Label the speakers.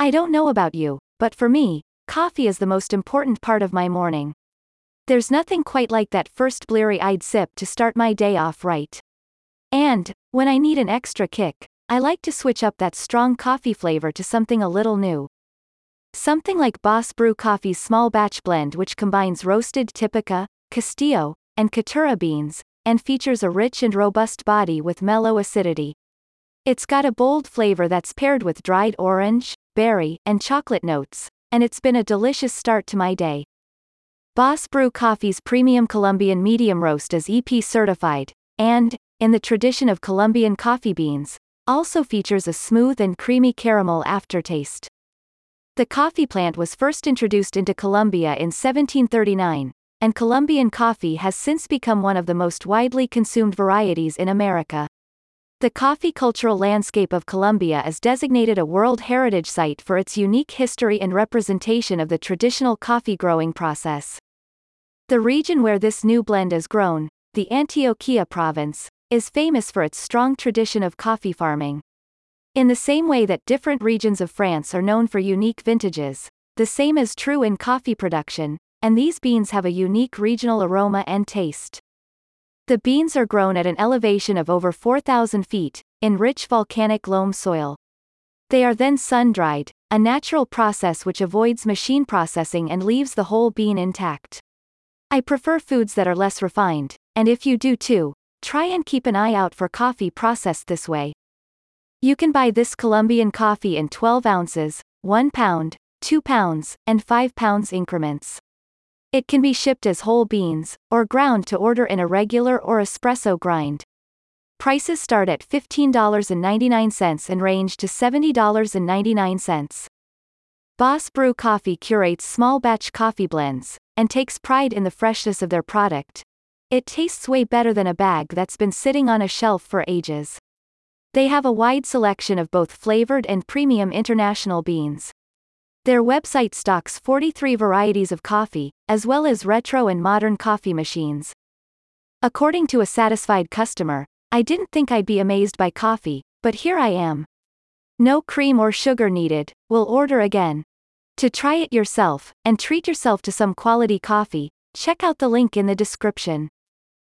Speaker 1: I don't know about you, but for me, coffee is the most important part of my morning. There's nothing quite like that first bleary eyed sip to start my day off right. And, when I need an extra kick, I like to switch up that strong coffee flavor to something a little new. Something like Boss Brew Coffee's small batch blend, which combines roasted Typica, Castillo, and Caturra beans, and features a rich and robust body with mellow acidity. It's got a bold flavor that's paired with dried orange, berry, and chocolate notes, and it's been a delicious start to my day. Boss Brew Coffee's premium Colombian medium roast is EP certified, and, in the tradition of Colombian coffee beans, also features a smooth and creamy caramel aftertaste. The coffee plant was first introduced into Colombia in 1739, and Colombian coffee has since become one of the most widely consumed varieties in America. The coffee cultural landscape of Colombia is designated a World Heritage Site for its unique history and representation of the traditional coffee growing process. The region where this new blend is grown, the Antioquia province, is famous for its strong tradition of coffee farming. In the same way that different regions of France are known for unique vintages, the same is true in coffee production, and these beans have a unique regional aroma and taste. The beans are grown at an elevation of over 4,000 feet, in rich volcanic loam soil. They are then sun-dried, a natural process which avoids machine processing and leaves the whole bean intact. I prefer foods that are less refined, and if you do too, try and keep an eye out for coffee processed this way. You can buy this Colombian coffee in 12 ounces, 1 pound, 2 pounds, and 5 pounds increments. It can be shipped as whole beans, or ground to order in a regular or espresso grind. Prices start at $15.99 and range to $70.99. Boss Brew Coffee curates small batch coffee blends, and takes pride in the freshness of their product. It tastes way better than a bag that's been sitting on a shelf for ages. They have a wide selection of both flavored and premium international beans. Their website stocks 43 varieties of coffee, as well as retro and modern coffee machines. According to a satisfied customer, I didn't think I'd be amazed by coffee, but here I am. No cream or sugar needed, we'll order again. To try it yourself, and treat yourself to some quality coffee, check out the link in the description.